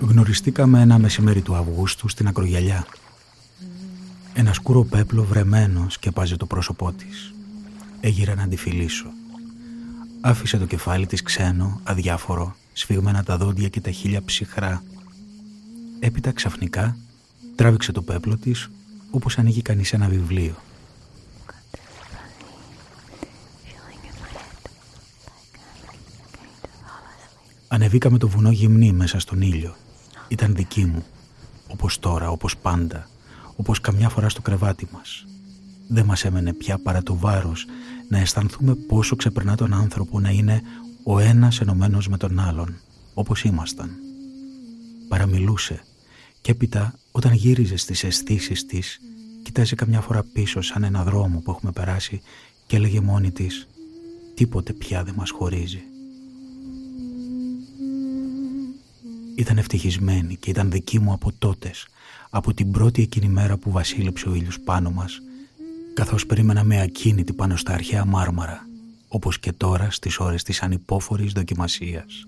Γνωριστήκαμε ένα μεσημέρι του Αυγούστου στην Ακρογιαλιά. Ένα σκούρο πέπλο βρεμένος σκεπάζει το πρόσωπό της. Έγιρα να τη φιλήσω. Άφησε το κεφάλι της ξένο, αδιάφορο, σφιγμένα τα δόντια και τα χείλια ψυχρά. Έπειτα ξαφνικά τράβηξε το πέπλο της όπως ανοίγει κανείς ένα βιβλίο. Ανεβήκαμε το βουνό γυμνή μέσα στον ήλιο. Ήταν δική μου, όπως τώρα, όπως πάντα, όπως καμιά φορά στο κρεβάτι μας. Δεν μας έμενε πια παρά το βάρος να αισθανθούμε πόσο ξεπερνά τον άνθρωπο να είναι ο ένας ενωμένος με τον άλλον, όπως ήμασταν. Παραμιλούσε και έπειτα όταν γύριζε στις αισθήσεις της, κοιτάζει καμιά φορά πίσω σαν ένα δρόμο που έχουμε περάσει και έλεγε μόνη της «Τίποτε πια δεν μας χωρίζει». Ήταν ευτυχισμένη και ήταν δική μου από τότες, από την πρώτη εκείνη μέρα που βασίλεψε ο ήλιος πάνω μας, καθώς περίμεναμε ακίνητη πάνω στα αρχαία μάρμαρα, όπως και τώρα στις ώρες της ανυπόφορης δοκιμασίας.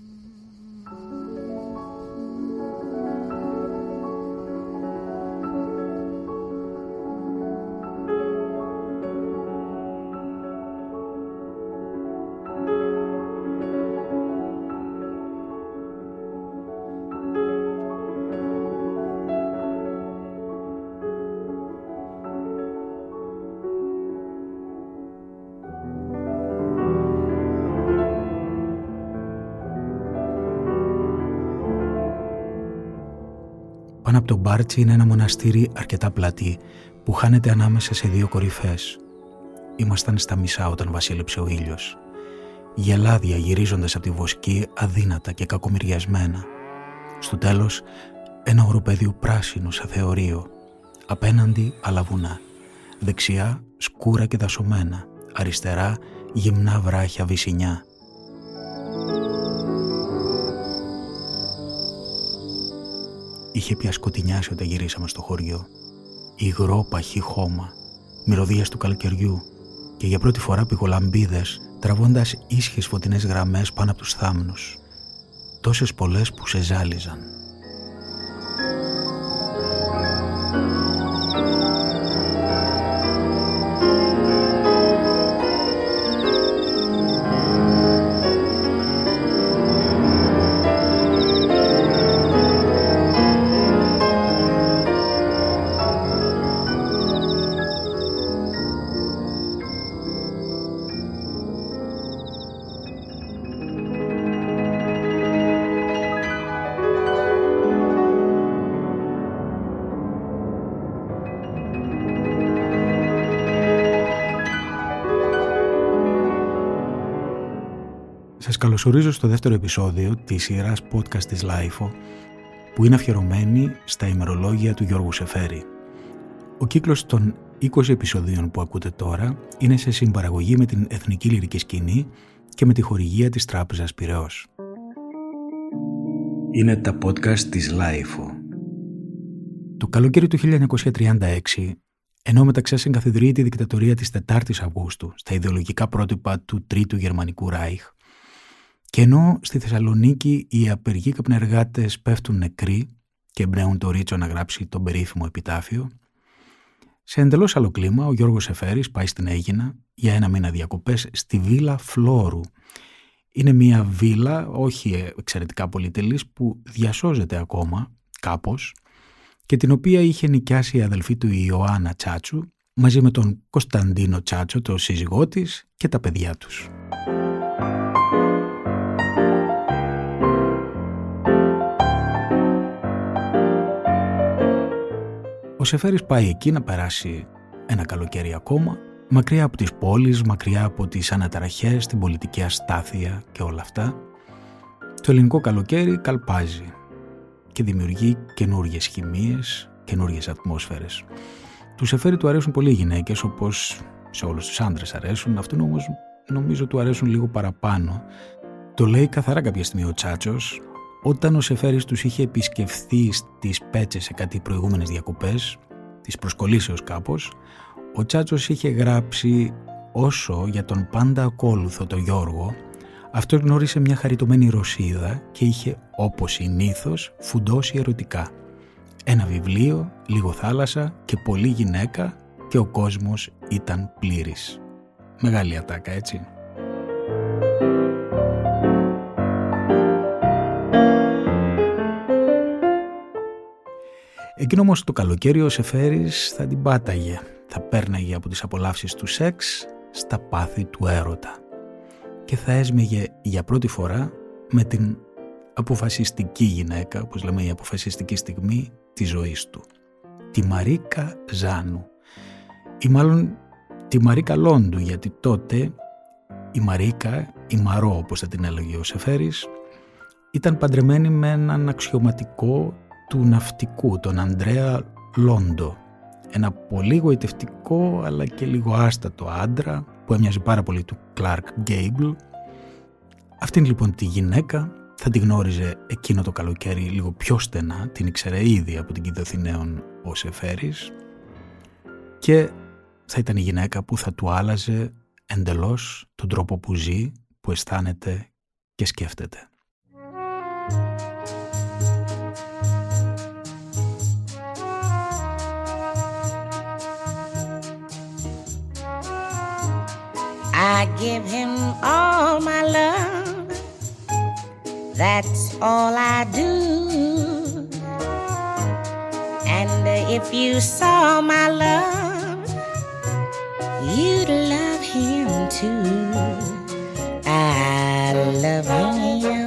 Από τον Μπάρτσι είναι ένα μοναστήρι αρκετά πλατή που χάνεται ανάμεσα σε δύο κορυφές. Ήμασταν στα μισά όταν βασίλεψε ο ήλιος. Γελάδια γυρίζοντας από τη βοσκή αδύνατα και κακομυριασμένα. Στο τέλος ένα οροπέδιο πράσινο σαν θεωρείο. Απέναντι άλλα βουνά. Δεξιά σκούρα και δασωμένα. Αριστερά γυμνά βράχια βυσινιά. Είχε πια σκοτεινιάσει όταν γυρίσαμε στο χωριό. Υγρό παχύ χώμα, μυρωδίας του καλοκαιριού και για πρώτη φορά πηγολαμπίδες τραβώντας ίσχυες φωτεινές γραμμές πάνω από τους θάμνους. Τόσες πολλές που σε ζάλιζαν. Καλωσορίζω στο δεύτερο επεισόδιο της σειράς podcast της LIFO που είναι αφιερωμένη στα ημερολόγια του Γιώργου Σεφέρη. Ο κύκλος των 20 επεισοδίων που ακούτε τώρα είναι σε συμπαραγωγή με την Εθνική Λυρική Σκηνή και με τη χορηγία της Τράπεζας Πυραιός. Είναι τα podcast της LIFO. Το καλοκαίρι του 1936 ενώ μεταξύ καθιδρύει τη δικτατορία της 4ης Αυγούστου στα ιδεολογικά πρότυπα του Τρίτου Γερμανικού Ράιχ, και ενώ στη Θεσσαλονίκη οι απεργοί καπνεργάτες πέφτουν νεκροί και εμπνέουν το Ρίτσο να γράψει τον περίφημο επιτάφιο, σε εντελώς άλλο κλίμα ο Γιώργος Εφέρης πάει στην Αίγινα για ένα μήνα διακοπές στη Βίλα Φλόρου. Είναι μια βίλα, όχι εξαιρετικά πολυτελής, που διασώζεται ακόμα κάπως και την οποία είχε νοικιάσει η αδελφή του Ιωάννα Τσάτσου μαζί με τον Κωνσταντίνο Τσάτσο, το σύζυγό της και τα παιδιά τους. Ο Σεφέρης πάει εκεί να περάσει ένα καλοκαίρι ακόμα, μακριά από τις πόλεις, μακριά από τις αναταραχές, την πολιτική αστάθεια και όλα αυτά. Το ελληνικό καλοκαίρι καλπάζει και δημιουργεί καινούριε χημίες, καινούριε ατμόσφαιρες. Του Σεφέρη του αρέσουν πολύ οι γυναίκες όπως σε όλους τους άντρες αρέσουν, αυτόν όμως νομίζω του αρέσουν λίγο παραπάνω Το λέει καθαρά κάποια στιγμή ο Τσάτσος όταν ο Σεφέρης τους είχε επισκεφθεί στις Πέτσες σε κάτι προηγούμενες διακοπές, της προσκολήσεως κάπως, ο Τσάτσος είχε γράψει όσο για τον πάντα ακόλουθο τον Γιώργο, αυτός γνώρισε μια χαριτωμένη Ρωσίδα και είχε όπως συνήθως φουντώσει ερωτικά. Ένα βιβλίο, λίγο θάλασσα και πολλή γυναίκα και ο κόσμος ήταν πλήρης. Μεγάλη ατάκα έτσι. Εκείνο όμως το καλοκαίρι ο Σεφέρης θα την πάταγε. Θα πέρναγε από τις απολαύσεις του σεξ στα πάθη του έρωτα. Και θα έσμεγε για πρώτη φορά με την αποφασιστική γυναίκα, όπως λέμε η αποφασιστική στιγμή της ζωής του. Τη Μαρίκα Ζάνου. Ή μάλλον τη Μαρίκα Λόντου, γιατί τότε η Μαρίκα, η Μαρό όπως θα την έλεγε ο Σεφέρης, ήταν παντρεμένη με έναν αξιωματικό του ναυτικού, τον Ανδρέα Λόντο. Ένα πολύ γοητευτικό αλλά και λίγο άστατο άντρα που έμοιαζε πάρα πολύ του Κλάρκ Γκέιμπλ. Αυτήν λοιπόν τη γυναίκα θα τη γνώριζε εκείνο το καλοκαίρι λίγο πιο στενά, την ήξερε ήδη από την Κιδοθηναίων ο Σεφέρης και θα ήταν η γυναίκα που θα του άλλαζε εντελώς τον τρόπο που ζει, που αισθάνεται και σκέφτεται. I give him all my love. That's all I do. And if you saw my love, you'd love him too. I love him.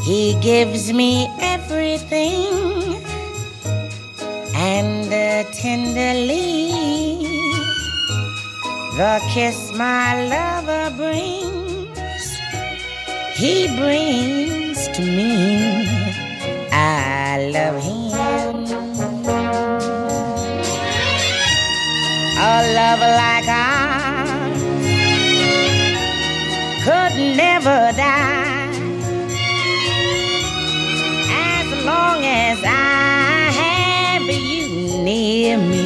He gives me everything and uh, tenderly the kiss my lover brings, he brings to me. I love him. A love like ours could never die as long as I have you near me.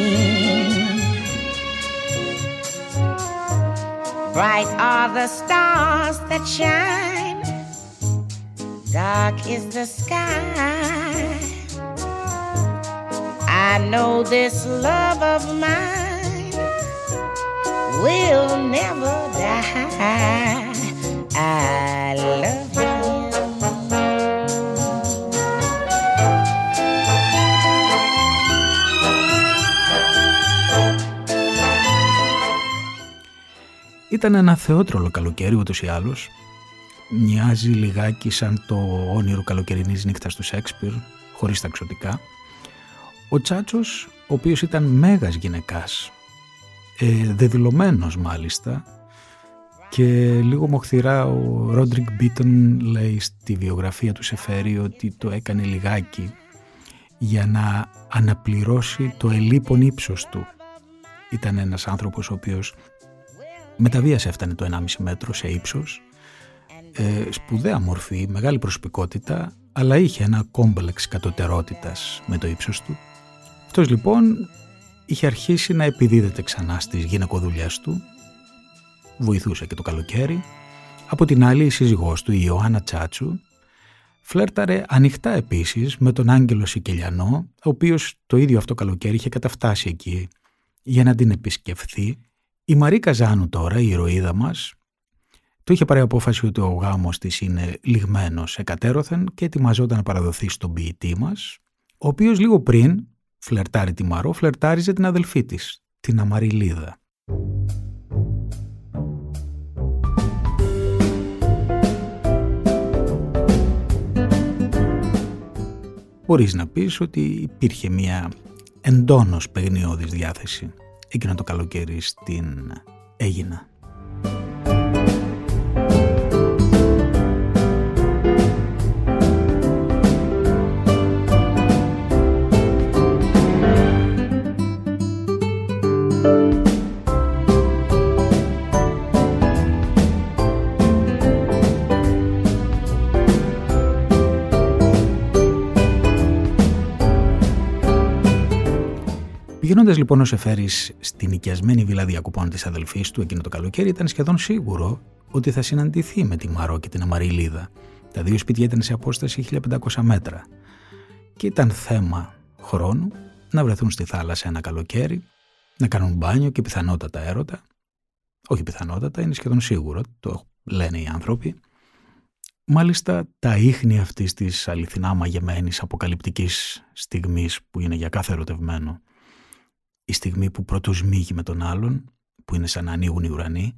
Bright are the stars that shine, dark is the sky. I know this love of mine will never die. I love Ήταν ένα θεότρολο καλοκαίρι ούτως ή άλλως. Μοιάζει λιγάκι σαν το όνειρο καλοκαιρινής νύχτας του Σέξπιρ, χωρίς τα εξωτικά. Ο Τσάτσος, ο οποίος ήταν μέγας γυναικάς, ε, δεδηλωμένος μάλιστα, και λίγο μοχθηρά ο Ρόντρικ Μπίτον λέει στη βιογραφία του Σεφέρη ότι το έκανε λιγάκι για να αναπληρώσει το ελίπον ύψος του. Ήταν ένας άνθρωπος ο οποίος με τα βίας έφτανε το 1,5 μέτρο σε ύψος, ε, σπουδαία μορφή, μεγάλη προσωπικότητα, αλλά είχε ένα κόμπλεξ κατωτερότητας με το ύψος του. Αυτός λοιπόν είχε αρχίσει να επιδίδεται ξανά στις γυναικοδουλειές του, βοηθούσε και το καλοκαίρι. Από την άλλη η σύζυγός του, η Ιωάννα Τσάτσου, φλέρταρε ανοιχτά επίσης με τον Άγγελο Σικελιανό, ο οποίος το ίδιο αυτό καλοκαίρι είχε καταφτάσει εκεί για να την επισκεφθεί η Μαρή Καζάνου τώρα, η ηρωίδα μας, το είχε πάρει απόφαση ότι ο γάμος της είναι λιγμένος εκατέρωθεν και ετοιμαζόταν να παραδοθεί στον ποιητή μας, ο οποίος λίγο πριν φλερτάρει τη Μαρό, φλερτάριζε την αδελφή της, την Αμαριλίδα. Μπορείς να πεις ότι υπήρχε μια εντόνως παιγνιώδης διάθεση; Εκείνο το καλοκαίρι στην Έγινα. Λοιπόν ο Σεφέρη στην οικιασμένη βίλα διακοπών της αδελφής του εκείνο το καλοκαίρι, ήταν σχεδόν σίγουρο ότι θα συναντηθεί με τη Μαρό και την Αμαριλίδα. Τα δύο σπίτια ήταν σε απόσταση 1500 μέτρα. Και ήταν θέμα χρόνου να βρεθούν στη θάλασσα ένα καλοκαίρι, να κάνουν μπάνιο και πιθανότατα έρωτα. Όχι πιθανότατα, είναι σχεδόν σίγουρο, το λένε οι άνθρωποι. Μάλιστα τα ίχνη αυτής της αληθινά μαγεμένης αποκαλυπτικής στιγμής που είναι για κάθε ερωτευμένο, η στιγμή που πρώτος μίγει με τον άλλον, που είναι σαν να ανοίγουν οι ουρανοί,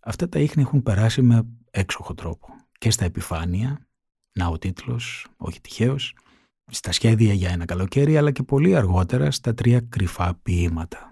αυτά τα ίχνη έχουν περάσει με έξοχο τρόπο. Και στα επιφάνεια, να ο τίτλος, όχι τυχαίος, στα σχέδια για ένα καλοκαίρι, αλλά και πολύ αργότερα στα τρία κρυφά ποίηματα.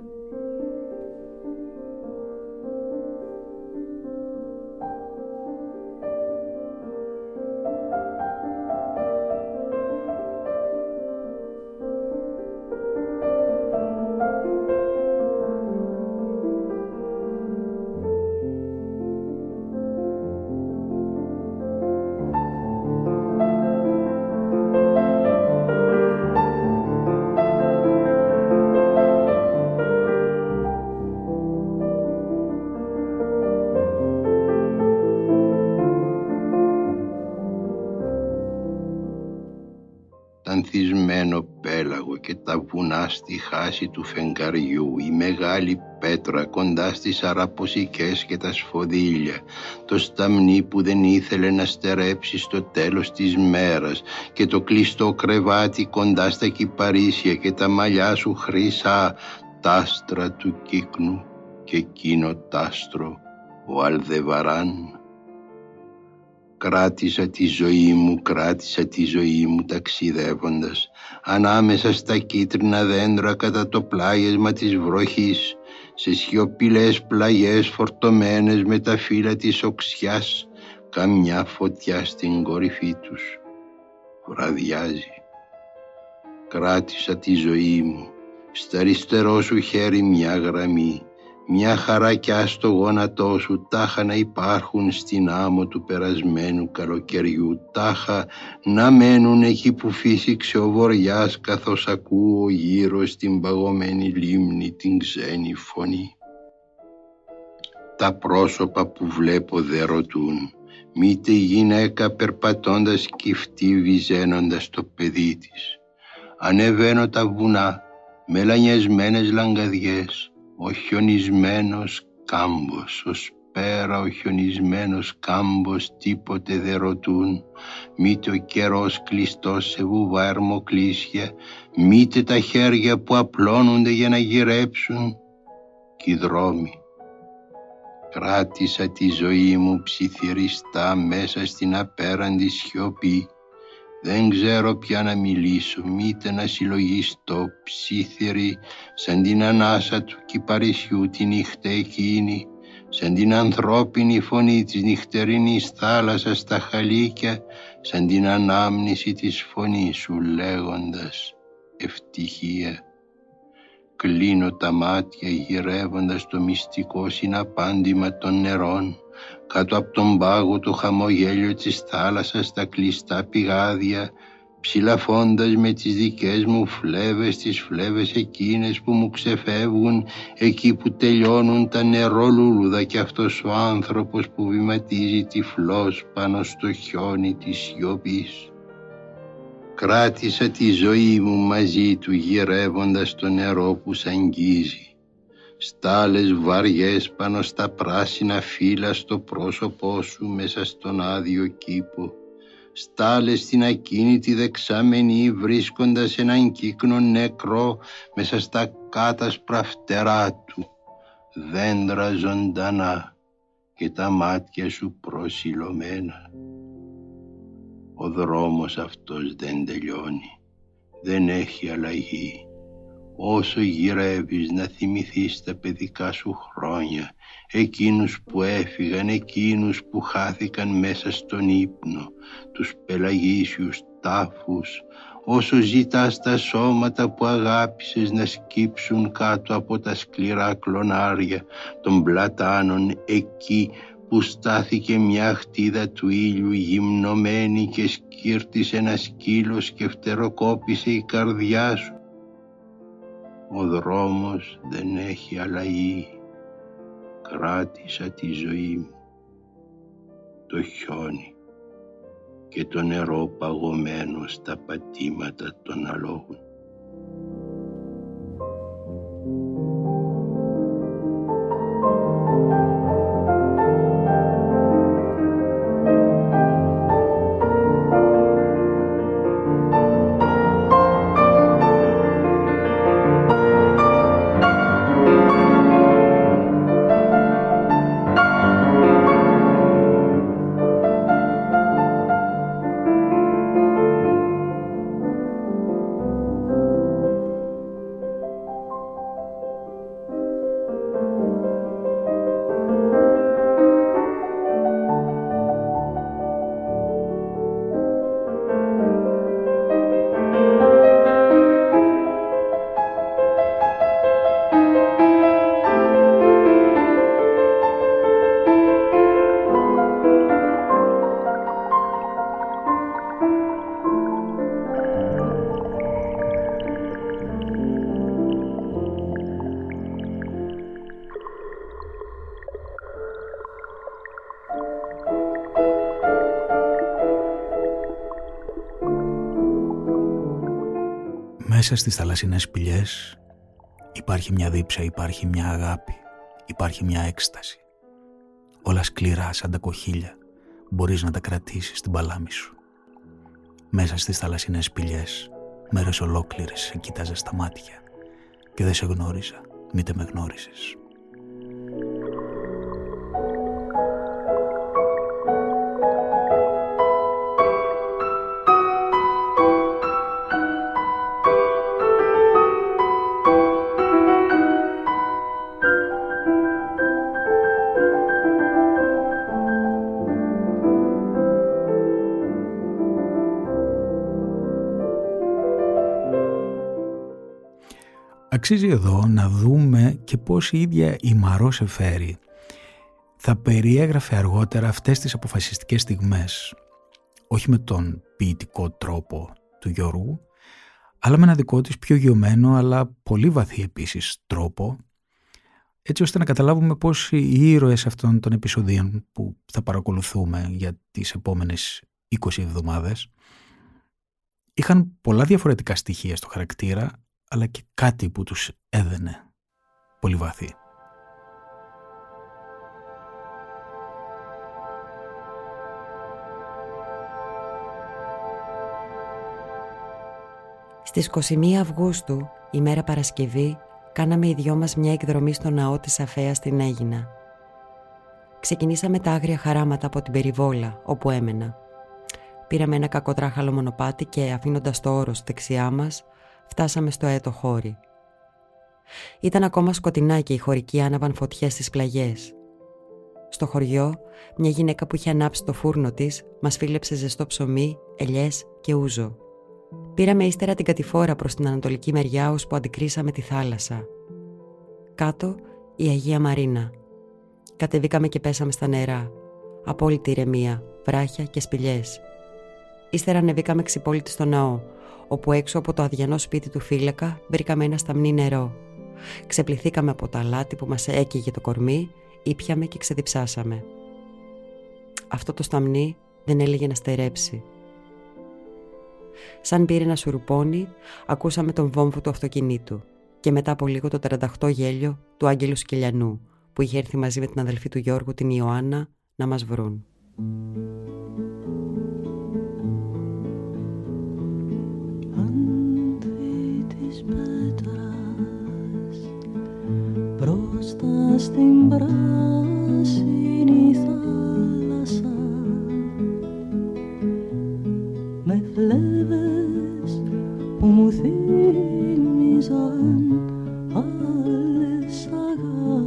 Στη χάση του φεγγαριού η μεγάλη πέτρα κοντά στις αραποσικές και τα σφοδίλια το σταμνί που δεν ήθελε να στερέψει στο τέλος της μέρας και το κλειστό κρεβάτι κοντά στα κυπαρίσια και τα μαλλιά σου χρυσά τάστρα του κύκνου και εκείνο τάστρο ο Αλδεβαράν Κράτησα τη ζωή μου, κράτησα τη ζωή μου ταξιδεύοντας ανάμεσα στα κίτρινα δέντρα κατά το πλάγεσμα της βροχής σε σιωπηλές πλαγιές φορτωμένες με τα φύλλα της οξιάς καμιά φωτιά στην κορυφή τους. Βραδιάζει. Κράτησα τη ζωή μου, στα αριστερό σου χέρι μια γραμμή μια χαράκια στο γόνατό σου τάχα να υπάρχουν στην άμμο του περασμένου καλοκαιριού τάχα να μένουν εκεί που φύσηξε ο βοριάς καθώς ακούω γύρω στην παγωμένη λίμνη την ξένη φωνή. Τα πρόσωπα που βλέπω δεν ρωτούν μήτε γυναίκα περπατώντας κυφτή βυζένοντας το παιδί της. Ανεβαίνω τα βουνά με λανιασμένες λαγκαδιές ο χιονισμένος κάμπος, ως πέρα ο χιονισμένος κάμπος τίποτε δεν ρωτούν, μήτε ο καιρός κλειστός σε βουβά ερμοκλήσια, μήτε τα χέρια που απλώνονται για να γυρέψουν, κι οι δρόμοι. Κράτησα τη ζωή μου ψιθυριστά μέσα στην απέραντη σιωπή, δεν ξέρω πια να μιλήσω, μήτε να συλλογιστώ ψήθυρη σαν την ανάσα του κυπαρισιού τη νύχτα εκείνη, σαν την ανθρώπινη φωνή της νυχτερινής θάλασσας στα χαλίκια, σαν την ανάμνηση της φωνής σου λέγοντας ευτυχία. Κλείνω τα μάτια γυρεύοντας το μυστικό συναπάντημα των νερών κάτω από τον πάγο το χαμογέλιο της θάλασσας στα κλειστά πηγάδια, ψηλαφώντας με τις δικές μου φλέβες τις φλέβες εκείνες που μου ξεφεύγουν εκεί που τελειώνουν τα νερόλουλουδα και αυτός ο άνθρωπος που βηματίζει τυφλός πάνω στο χιόνι της σιωπής. Κράτησα τη ζωή μου μαζί του γυρεύοντας το νερό που σ' αγγίζει στάλες βαριές πάνω στα πράσινα φύλλα στο πρόσωπό σου μέσα στον άδειο κήπο. Στάλες στην ακίνητη δεξαμενή βρίσκοντας έναν κύκνο νεκρό μέσα στα κάτασπρα φτερά του. Δέντρα ζωντανά και τα μάτια σου προσιλωμένα. Ο δρόμος αυτός δεν τελειώνει, δεν έχει αλλαγή όσο γυρεύεις να θυμηθείς τα παιδικά σου χρόνια, εκείνους που έφυγαν, εκείνους που χάθηκαν μέσα στον ύπνο, τους πελαγίσιους τάφους, όσο ζητάς τα σώματα που αγάπησες να σκύψουν κάτω από τα σκληρά κλονάρια των πλατάνων εκεί που στάθηκε μια χτίδα του ήλιου γυμνωμένη και σκύρτησε ένα σκύλος και φτεροκόπησε η καρδιά σου ο δρόμος δεν έχει αλλαγή. Κράτησα τη ζωή μου, το χιόνι και το νερό παγωμένο στα πατήματα των αλόγων. Μέσα στις θαλασσινές σπηλιές υπάρχει μια δίψα, υπάρχει μια αγάπη, υπάρχει μια έκσταση. Όλα σκληρά σαν τα κοχύλια μπορείς να τα κρατήσεις στην παλάμη σου. Μέσα στις θαλασσινές σπηλιές μέρες ολόκληρες σε κοίταζες στα μάτια και δεν σε γνώριζα, μήτε με γνώρισες. Αξίζει εδώ να δούμε και πώς η ίδια η Μαρό Σεφέρη θα περιέγραφε αργότερα αυτές τις αποφασιστικές στιγμές. Όχι με τον ποιητικό τρόπο του Γιώργου αλλά με ένα δικό της πιο γιωμένο αλλά πολύ βαθύ επίσης τρόπο έτσι ώστε να καταλάβουμε πώς οι ήρωες αυτών των επεισοδίων που θα παρακολουθούμε για τις επόμενες 20 εβδομάδες είχαν πολλά διαφορετικά στοιχεία στο χαρακτήρα αλλά και κάτι που τους έδαινε πολύ βαθύ. Στις 21 Αυγούστου, ημέρα Παρασκευή, κάναμε οι δυο μας μια εκδρομή στο ναό της Αφέας στην Έγινα. Ξεκινήσαμε τα άγρια χαράματα από την περιβόλα, όπου έμενα. Πήραμε ένα κακοτράχαλο μονοπάτι και αφήνοντας το όρος δεξιά μας, φτάσαμε στο έτο χώρι. Ήταν ακόμα σκοτεινά και οι χωρικοί άναβαν φωτιές στις πλαγιές. Στο χωριό, μια γυναίκα που είχε ανάψει το φούρνο της μας φίλεψε ζεστό ψωμί, ελιές και ούζο. Πήραμε ύστερα την κατηφόρα προς την ανατολική μεριά που αντικρίσαμε τη θάλασσα. Κάτω η Αγία Μαρίνα. Κατεβήκαμε και πέσαμε στα νερά. Απόλυτη ηρεμία, βράχια και σπηλιές. Ύστερα ανεβήκαμε ξυπόλυτη στο ναό, όπου έξω από το αδιανό σπίτι του φύλακα βρήκαμε ένα σταμνί νερό. Ξεπληθήκαμε από το αλάτι που μας έκυγε το κορμί, ήπιαμε και ξεδιψάσαμε. Αυτό το σταμνί δεν έλεγε να στερέψει. Σαν πήρε ένα σουρουπόνι, ακούσαμε τον βόμβο του αυτοκινήτου και μετά από λίγο το 38 γέλιο του Άγγελου Σκελιανού που είχε έρθει μαζί με την αδελφή του Γιώργου την Ιωάννα να μας βρουν. Μπροστά στην πράσινη θάλασσα. Με φλέβες που μου θύμιζαν άλλες αγάπες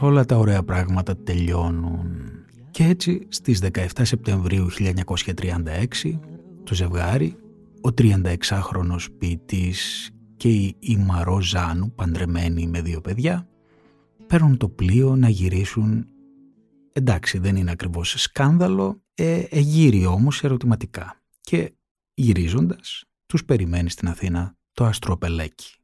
όλα τα ωραία πράγματα τελειώνουν Και έτσι στις 17 Σεπτεμβρίου 1936 το ζευγάρι, ο 36χρονος ποιητής και η Ιμαρό Ζάνου, παντρεμένοι με δύο παιδιά, παίρνουν το πλοίο να γυρίσουν εντάξει δεν είναι ακριβώς σκάνδαλο, ε, εγείρει όμως ερωτηματικά. Και γυρίζοντας, τους περιμένει στην Αθήνα το Αστροπελέκι.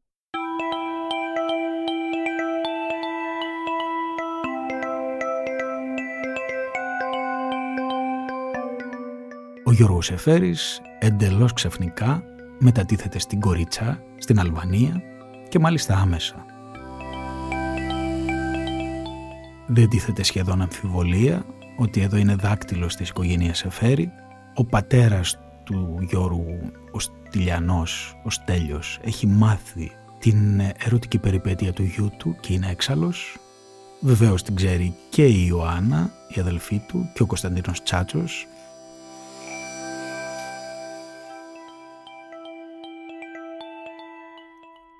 Γιώργος Εφέρης εντελώς ξαφνικά μετατίθεται στην Κορίτσα, στην Αλβανία και μάλιστα άμεσα. Δεν τίθεται σχεδόν αμφιβολία ότι εδώ είναι δάκτυλος της οικογένειας Εφέρη. Ο πατέρας του Γιώργου, ο Στυλιανός, ο Στέλιος, έχει μάθει την ερωτική περιπέτεια του γιού του και είναι έξαλλος. Βεβαίως την ξέρει και η Ιωάννα, η αδελφή του, και ο Κωνσταντίνος Τσάτσος.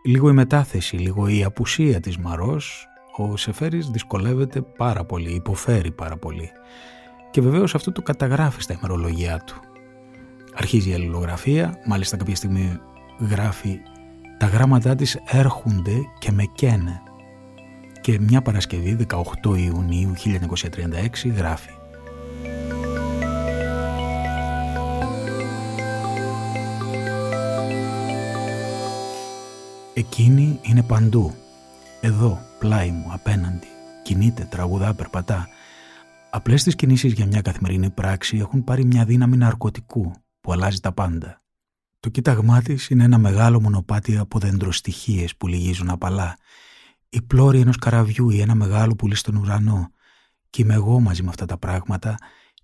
Λίγο η μετάθεση, λίγο η απουσία της Μαρός ο Σεφέρης δυσκολεύεται πάρα πολύ, υποφέρει πάρα πολύ. Και βεβαίως αυτό το καταγράφει στα ημερολογία του. Αρχίζει η αλληλογραφία, μάλιστα κάποια στιγμή γράφει «Τα γράμματά της έρχονται και με καίνε». Και μια Παρασκευή, 18 Ιουνίου 1936, γράφει Εκείνη είναι παντού, εδώ, πλάι μου, απέναντι. Κινείται, τραγουδά, περπατά. Απλές τις κινήσεις για μια καθημερινή πράξη έχουν πάρει μια δύναμη ναρκωτικού που αλλάζει τα πάντα. Το κοίταγμά της είναι ένα μεγάλο μονοπάτι από δεντροστοιχίες που λυγίζουν απαλά. Η πλώρη ενός καραβιού ή ένα μεγάλο πουλί στον ουρανό. Και είμαι εγώ μαζί με αυτά τα πράγματα,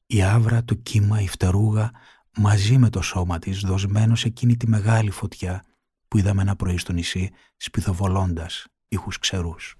η άβρα, το κύμα, η φτερούγα, μαζί με το σώμα της δοσμένο σε εκείνη τη μεγάλη φωτιά που είδαμε ένα πρωί στο νησί σπιθοβολώντας ήχους ξερούς.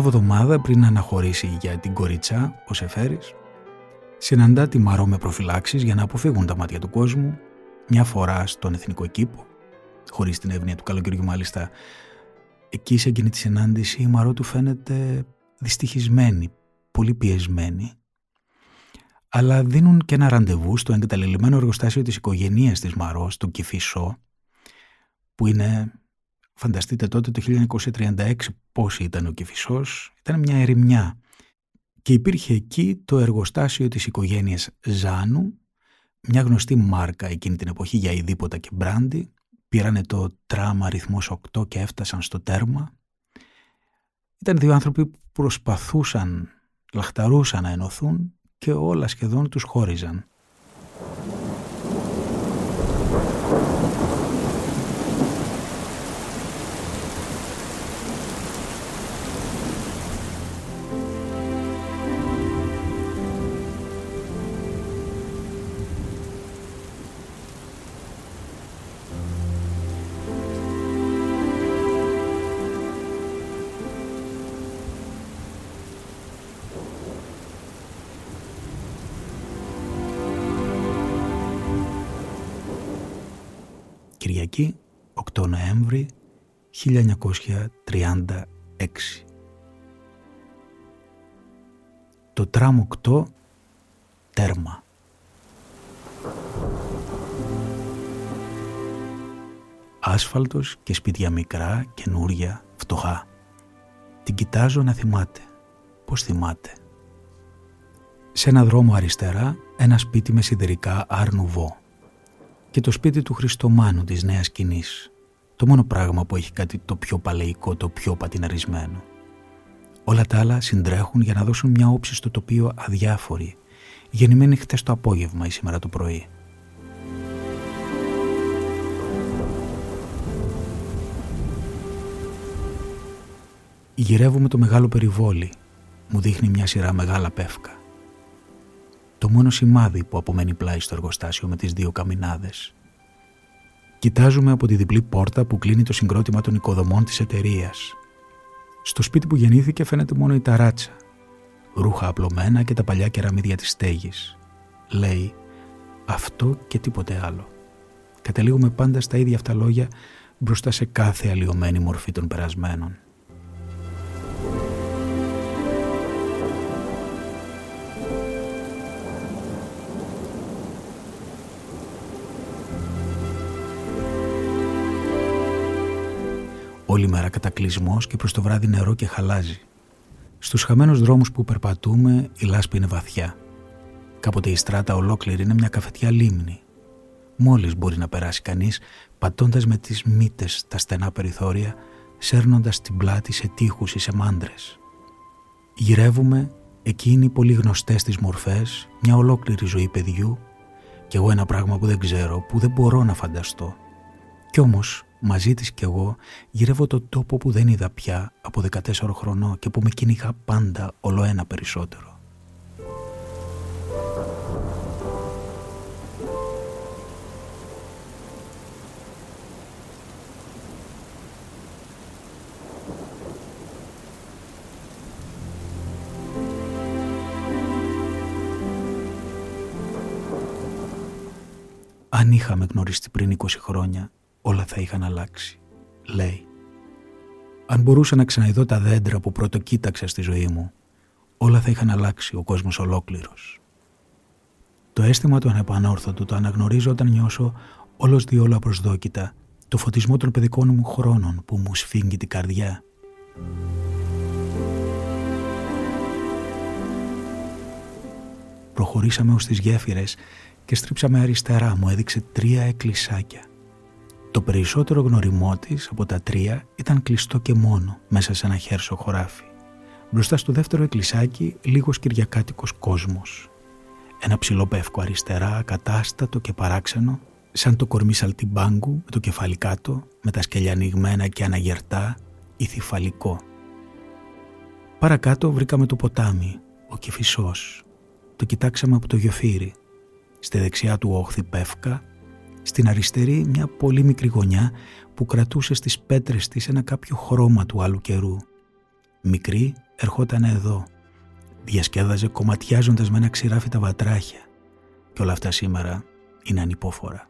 Εβδομάδα πριν αναχωρήσει για την κοριτσά, ο Σεφέρης, συναντά τη Μαρό με προφυλάξεις για να αποφύγουν τα μάτια του κόσμου, μια φορά στον εθνικό κήπο, χωρίς την εύνοια του καλοκαιριού μάλιστα. Εκεί σε εκείνη τη συνάντηση η Μαρό του φαίνεται δυστυχισμένη, πολύ πιεσμένη, αλλά δίνουν και ένα ραντεβού στο εγκαταλελειμμένο εργοστάσιο της οικογένειας της Μαρό, του Κηφισό, που είναι Φανταστείτε τότε το 1936 πώς ήταν ο Κηφισός, ήταν μια ερημιά. Και υπήρχε εκεί το εργοστάσιο της οικογένειας Ζάνου, μια γνωστή μάρκα εκείνη την εποχή για ειδήποτα και μπράντι. Πήρανε το τράμα αριθμός 8 και έφτασαν στο τέρμα. Ήταν δύο άνθρωποι που προσπαθούσαν, λαχταρούσαν να ενωθούν και όλα σχεδόν τους χώριζαν. 1936. Το τραμ 8 τέρμα. Άσφαλτος και σπίτια μικρά, καινούρια, φτωχά. Την κοιτάζω να θυμάται. Πώς θυμάται. Σε ένα δρόμο αριστερά ένα σπίτι με σιδερικά αρνουβό και το σπίτι του Χριστομάνου της νέας σκηνής. Το μόνο πράγμα που έχει κάτι το πιο παλαιικό, το πιο πατιναρισμένο. Όλα τα άλλα συντρέχουν για να δώσουν μια όψη στο τοπίο αδιάφορη, γεννημένη χτες το απόγευμα ή σήμερα το πρωί. Γυρεύουμε το μεγάλο περιβόλι. Μου δείχνει μια σειρά μεγάλα πεύκα. Το μόνο σημάδι που απομένει πλάι στο εργοστάσιο με τις δύο καμινάδες. Κοιτάζουμε από τη διπλή πόρτα που κλείνει το συγκρότημα των οικοδομών της εταιρείας. Στο σπίτι που γεννήθηκε φαίνεται μόνο η ταράτσα. Ρούχα απλωμένα και τα παλιά κεραμίδια της στέγης. Λέει αυτό και τίποτε άλλο. Καταλήγουμε πάντα στα ίδια αυτά λόγια μπροστά σε κάθε αλλοιωμένη μορφή των περασμένων. Όλη μέρα κατακλυσμός και προς το βράδυ νερό και χαλάζει. Στους χαμένους δρόμους που περπατούμε η λάσπη είναι βαθιά. Κάποτε η στράτα ολόκληρη είναι μια καφετιά λίμνη. Μόλις μπορεί να περάσει κανείς πατώντας με τις μύτες τα στενά περιθώρια σέρνοντας την πλάτη σε τείχους ή σε μάντρες. Γυρεύουμε εκείνοι πολύ γνωστές τις μορφές, μια ολόκληρη ζωή παιδιού και εγώ ένα πράγμα που δεν ξέρω, που δεν μπορώ να φανταστώ. Κι όμως μαζί της κι εγώ γυρεύω το τόπο που δεν είδα πια από 14 χρονών και που με κυνηγά πάντα όλο ένα περισσότερο. Αν είχαμε γνωριστεί πριν 20 χρόνια, όλα θα είχαν αλλάξει. Λέει. Αν μπορούσα να ξαναειδώ τα δέντρα που πρώτο κοίταξα στη ζωή μου, όλα θα είχαν αλλάξει ο κόσμος ολόκληρος. Το αίσθημα του ανεπανόρθωτου το αναγνωρίζω όταν νιώσω όλος διόλου απροσδόκητα το φωτισμό των παιδικών μου χρόνων που μου σφίγγει την καρδιά. Προχωρήσαμε ως τις γέφυρες και στρίψαμε αριστερά μου έδειξε τρία εκκλησάκια. Το περισσότερο γνωριμό της από τα τρία ήταν κλειστό και μόνο μέσα σε ένα χέρσο χωράφι. Μπροστά στο δεύτερο εκκλησάκι λίγος κυριακάτικος κόσμος. Ένα ψηλό πεύκο αριστερά, κατάστατο και παράξενο, σαν το κορμί σαλτιμπάγκου με το κεφάλι κάτω, με τα σκελιά ανοιγμένα και αναγερτά, ηθιφαλικό. Παρακάτω βρήκαμε το ποτάμι, ο Κηφισός. Το κοιτάξαμε από το γιοφύρι. Στη δεξιά του όχθη πεύκα στην αριστερή μια πολύ μικρή γωνιά που κρατούσε στις πέτρες της ένα κάποιο χρώμα του άλλου καιρού. Μικρή ερχόταν εδώ. Διασκέδαζε κομματιάζοντας με ένα ξηράφι τα βατράχια. Και όλα αυτά σήμερα είναι ανυπόφορα.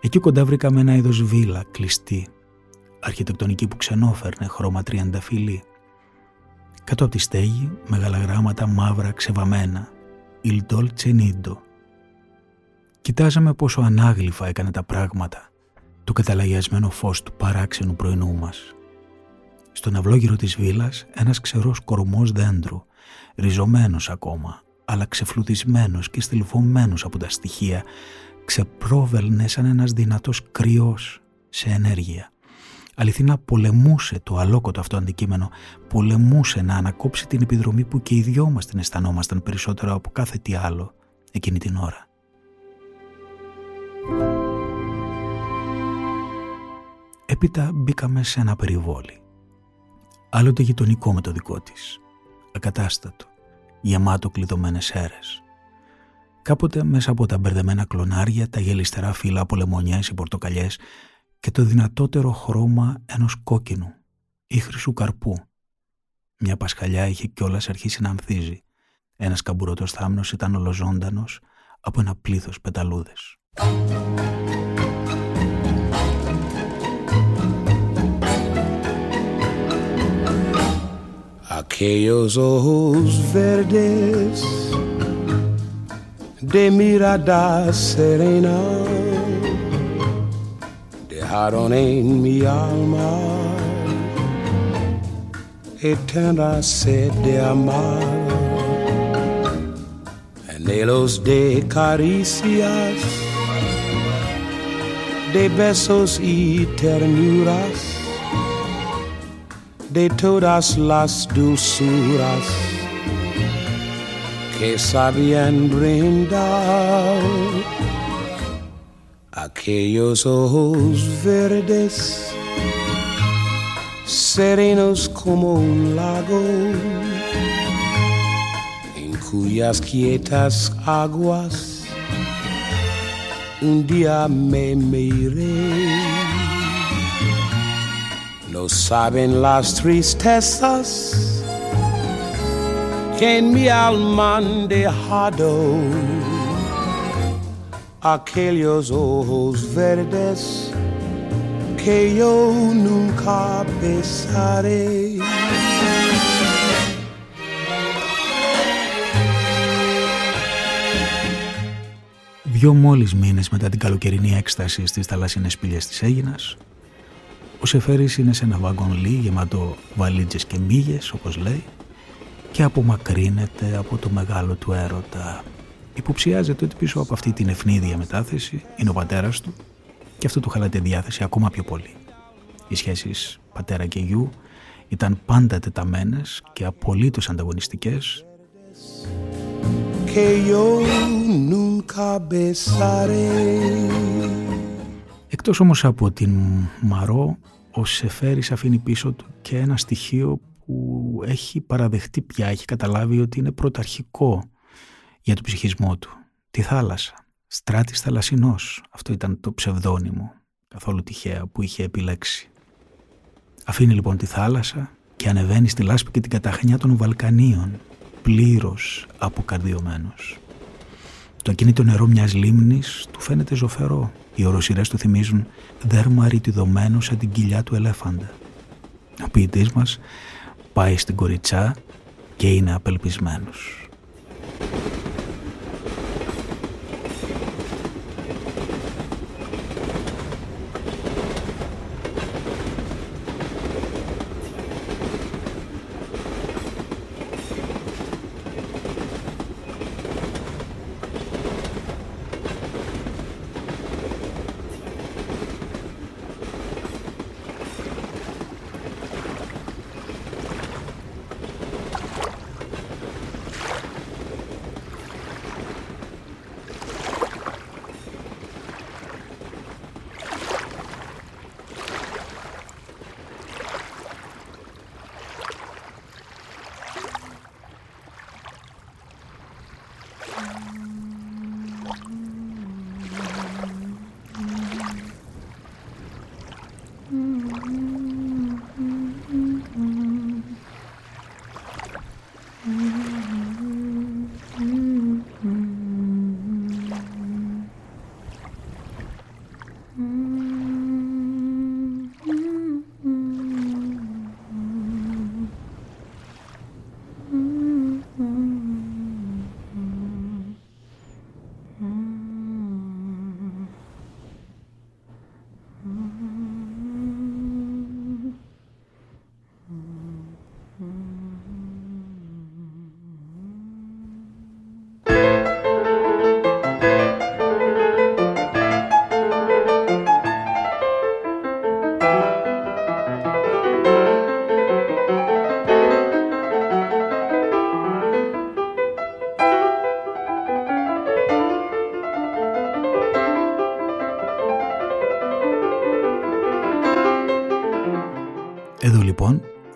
Εκεί κοντά βρήκαμε ένα είδος βίλα κλειστή, αρχιτεκτονική που ξενόφερνε χρώμα τριανταφυλλή. Κάτω από τη στέγη, μεγάλα γράμματα μαύρα ξεβαμένα. «Il dolce nido». Κοιτάζαμε πόσο ανάγλυφα έκανε τα πράγματα το καταλαγιασμένο φως του παράξενου πρωινού μας. Στον αυλόγυρο της βίλας ένας ξερός κορμός δέντρου, ριζωμένος ακόμα, αλλά ξεφλουδισμένος και στυλβωμένος από τα στοιχεία, ξεπρόβελνε σαν ένας δυνατός κρυός σε ενέργεια αληθινά πολεμούσε το αλόκοτο αυτό αντικείμενο, πολεμούσε να ανακόψει την επιδρομή που και οι δυο μας την αισθανόμασταν περισσότερο από κάθε τι άλλο εκείνη την ώρα. Έπειτα μπήκαμε σε ένα περιβόλι. Άλλοτε γειτονικό με το δικό της. Ακατάστατο, γεμάτο κλειδωμένες αίρες. Κάποτε μέσα από τα μπερδεμένα κλονάρια, τα γελιστερά φύλλα από λεμονιές ή πορτοκαλιές και το δυνατότερο χρώμα ενός κόκκινου ή χρυσού καρπού. Μια πασχαλιά είχε κιόλας αρχίσει να ανθίζει. Ένας καμπουρωτός θάμνος ήταν ολοζώντανος, από ένα πλήθος πεταλούδες. Aquellos ojos verdes de mirada serena dejaron en mi alma. Eterna sed de amar, anhelos de caricias, de besos y ternuras. De todas las dulzuras que sabían brindar aquellos ojos verdes serenos como un lago en cuyas quietas aguas un día me miré no saben las tristezas que en mi alma han dejado aquellos ojos verdes que yo nunca besaré. Δυο μόλις μήνες μετά την καλοκαιρινή έκσταση στις θαλασσινές πηγές της Αίγινας, ο Σεφέρης είναι σε ένα βαγόνι γεμάτο βαλίτσες και μύγες, όπως λέει, και απομακρύνεται από το μεγάλο του έρωτα. Υποψιάζεται ότι πίσω από αυτή την ευνίδια μετάθεση είναι ο πατέρας του και αυτό του χαλάτε διάθεση ακόμα πιο πολύ. Οι σχέσεις πατέρα και γιου ήταν πάντα τεταμένες και απολύτως ανταγωνιστικές Εκτός όμως από την Μαρό, ο Σεφέρης αφήνει πίσω του και ένα στοιχείο που έχει παραδεχτεί πια, έχει καταλάβει ότι είναι πρωταρχικό για τον ψυχισμό του. Τη θάλασσα. Στράτης θαλασσινός. Αυτό ήταν το ψευδόνυμο, καθόλου τυχαία, που είχε επιλέξει. Αφήνει λοιπόν τη θάλασσα και ανεβαίνει στη λάσπη και την καταχνιά των Βαλκανίων, πλήρως αποκαρδιωμένος. Το ακίνητο νερό μιας λίμνης του φαίνεται ζωφερό. Οι οροσυρές του θυμίζουν δέρμα ρητιδωμένο σαν την κοιλιά του ελέφαντα. Ο ποιητής μας πάει στην κοριτσά και είναι απελπισμένος.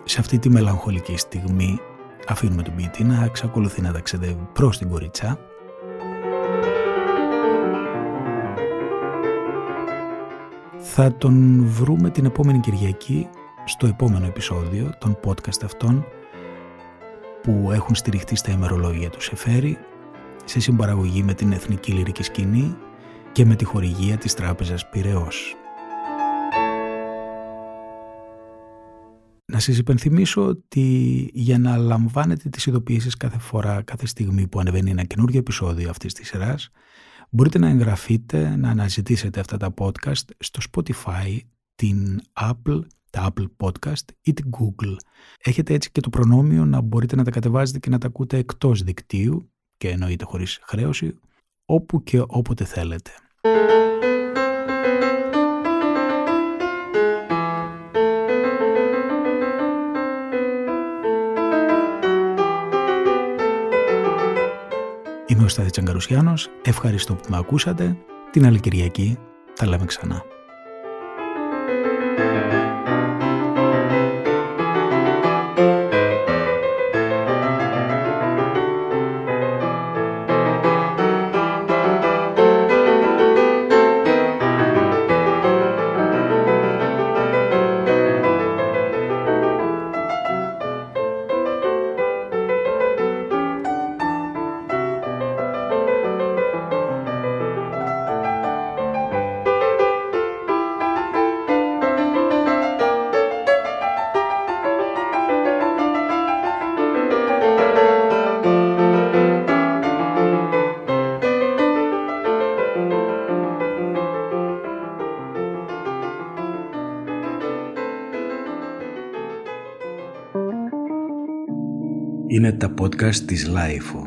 Σε αυτή τη μελαγχολική στιγμή αφήνουμε τον ποιητή να εξακολουθεί να ταξιδεύει προς την κοριτσά Θα τον βρούμε την επόμενη Κυριακή στο επόμενο επεισόδιο των podcast αυτών που έχουν στηριχτεί στα ημερολόγια του Σεφέρη σε συμπαραγωγή με την Εθνική Λυρική Σκηνή και με τη χορηγία της Τράπεζας Πυραιός. Να σας υπενθυμίσω ότι για να λαμβάνετε τις ειδοποιήσεις κάθε φορά, κάθε στιγμή που ανεβαίνει ένα καινούργιο επεισόδιο αυτής της σειράς, μπορείτε να εγγραφείτε, να αναζητήσετε αυτά τα podcast στο Spotify, την Apple, τα Apple Podcast ή την Google. Έχετε έτσι και το προνόμιο να μπορείτε να τα κατεβάζετε και να τα ακούτε εκτός δικτύου και εννοείται χωρίς χρέωση, όπου και όποτε θέλετε. Είμαι ο Στάδη Τσαγκαρουσιάνος, ευχαριστώ που με ακούσατε. Την άλλη Κυριακή θα λέμε ξανά. Podcast της Λάιφου.